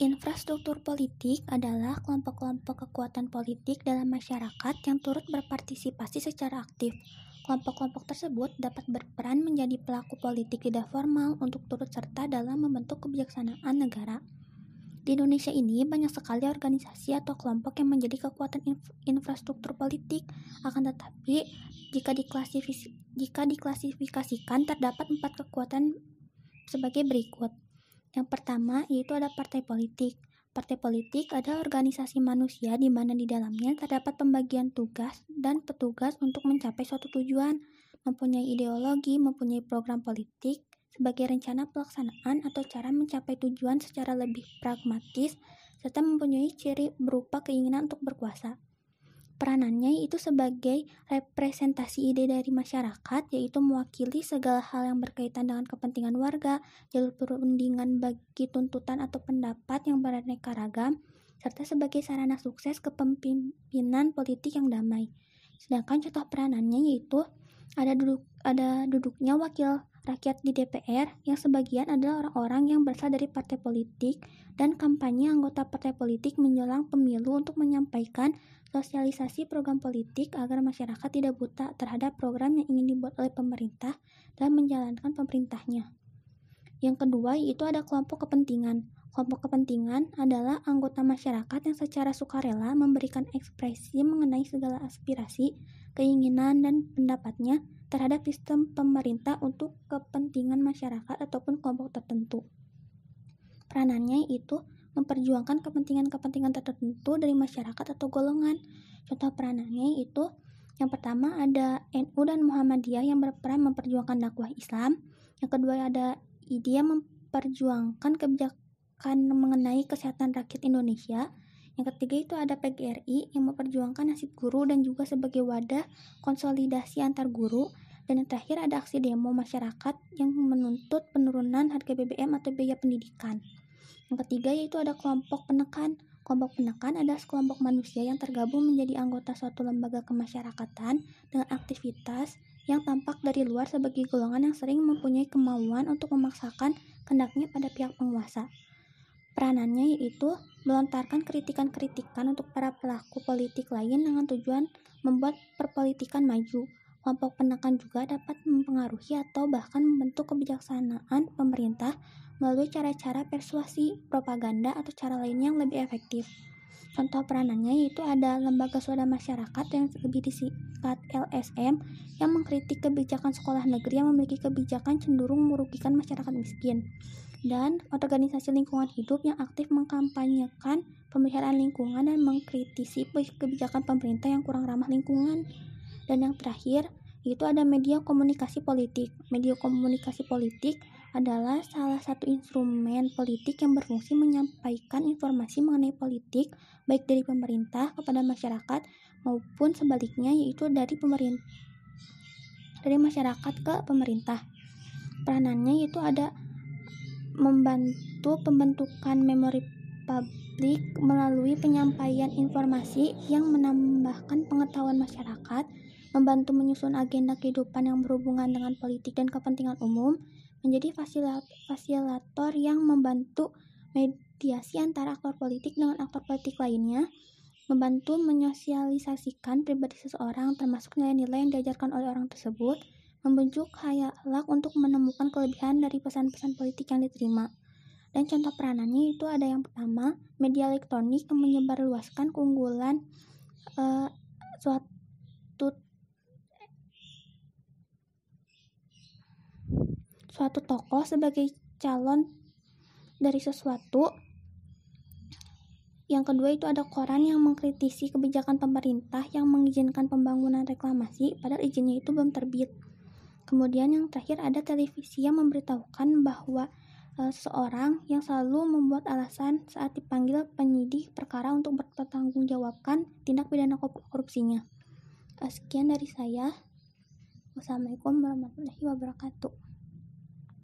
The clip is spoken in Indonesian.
Infrastruktur politik adalah kelompok-kelompok kekuatan politik dalam masyarakat yang turut berpartisipasi secara aktif. Kelompok-kelompok tersebut dapat berperan menjadi pelaku politik tidak formal untuk turut serta dalam membentuk kebijaksanaan negara. Di Indonesia ini banyak sekali organisasi atau kelompok yang menjadi kekuatan inf infrastruktur politik. Akan tetapi, jika, diklasifikasi, jika diklasifikasikan terdapat empat kekuatan sebagai berikut. Yang pertama yaitu ada partai politik. Partai politik adalah organisasi manusia di mana di dalamnya terdapat pembagian tugas dan petugas untuk mencapai suatu tujuan, mempunyai ideologi, mempunyai program politik sebagai rencana pelaksanaan atau cara mencapai tujuan secara lebih pragmatis, serta mempunyai ciri berupa keinginan untuk berkuasa. Peranannya itu sebagai representasi ide dari masyarakat, yaitu mewakili segala hal yang berkaitan dengan kepentingan warga, jalur perundingan bagi tuntutan atau pendapat yang beraneka ragam, serta sebagai sarana sukses kepemimpinan politik yang damai. Sedangkan contoh peranannya yaitu ada duduk ada duduknya wakil rakyat di DPR yang sebagian adalah orang-orang yang berasal dari partai politik dan kampanye anggota partai politik menjelang pemilu untuk menyampaikan sosialisasi program politik agar masyarakat tidak buta terhadap program yang ingin dibuat oleh pemerintah dan menjalankan pemerintahnya. Yang kedua yaitu ada kelompok kepentingan. Kelompok kepentingan adalah anggota masyarakat yang secara sukarela memberikan ekspresi mengenai segala aspirasi, keinginan, dan pendapatnya terhadap sistem pemerintah untuk kepentingan masyarakat ataupun kelompok tertentu. Peranannya itu memperjuangkan kepentingan-kepentingan tertentu dari masyarakat atau golongan. Contoh peranannya itu yang pertama ada NU dan Muhammadiyah yang berperan memperjuangkan dakwah Islam. Yang kedua ada IDEA memperjuangkan kebijakan mengenai kesehatan rakyat Indonesia. Yang ketiga itu ada PGRI yang memperjuangkan nasib guru dan juga sebagai wadah konsolidasi antar guru. Dan yang terakhir ada aksi demo masyarakat yang menuntut penurunan harga BBM atau biaya pendidikan. Yang ketiga yaitu ada kelompok penekan. Kelompok penekan adalah sekelompok manusia yang tergabung menjadi anggota suatu lembaga kemasyarakatan dengan aktivitas yang tampak dari luar sebagai golongan yang sering mempunyai kemauan untuk memaksakan kendaknya pada pihak penguasa. Peranannya yaitu melontarkan kritikan-kritikan untuk para pelaku politik lain dengan tujuan membuat perpolitikan maju. Kelompok penekan juga dapat mempengaruhi atau bahkan membentuk kebijaksanaan pemerintah melalui cara-cara persuasi, propaganda, atau cara lainnya yang lebih efektif. Contoh peranannya yaitu ada lembaga swadaya masyarakat yang lebih disingkat LSM yang mengkritik kebijakan sekolah negeri yang memiliki kebijakan cenderung merugikan masyarakat miskin dan organisasi lingkungan hidup yang aktif mengkampanyekan pemeliharaan lingkungan dan mengkritisi kebijakan pemerintah yang kurang ramah lingkungan. Dan yang terakhir, itu ada media komunikasi politik. Media komunikasi politik adalah salah satu instrumen politik yang berfungsi menyampaikan informasi mengenai politik baik dari pemerintah kepada masyarakat maupun sebaliknya yaitu dari pemerintah dari masyarakat ke pemerintah. Peranannya itu ada membantu pembentukan memori publik melalui penyampaian informasi yang menambahkan pengetahuan masyarakat, membantu menyusun agenda kehidupan yang berhubungan dengan politik dan kepentingan umum, menjadi fasilitator yang membantu mediasi antara aktor politik dengan aktor politik lainnya, membantu menyosialisasikan pribadi seseorang termasuk nilai-nilai yang diajarkan oleh orang tersebut, membujuk khayalak untuk menemukan kelebihan dari pesan-pesan politik yang diterima. Dan contoh peranannya itu ada yang pertama, media elektronik yang menyebarluaskan keunggulan uh, suatu suatu tokoh sebagai calon dari sesuatu yang kedua itu ada koran yang mengkritisi kebijakan pemerintah yang mengizinkan pembangunan reklamasi padahal izinnya itu belum terbit. Kemudian yang terakhir ada televisi yang memberitahukan bahwa e, seseorang yang selalu membuat alasan saat dipanggil penyidik perkara untuk bertanggungjawabkan tindak pidana korupsinya. E, sekian dari saya. Wassalamualaikum warahmatullahi wabarakatuh.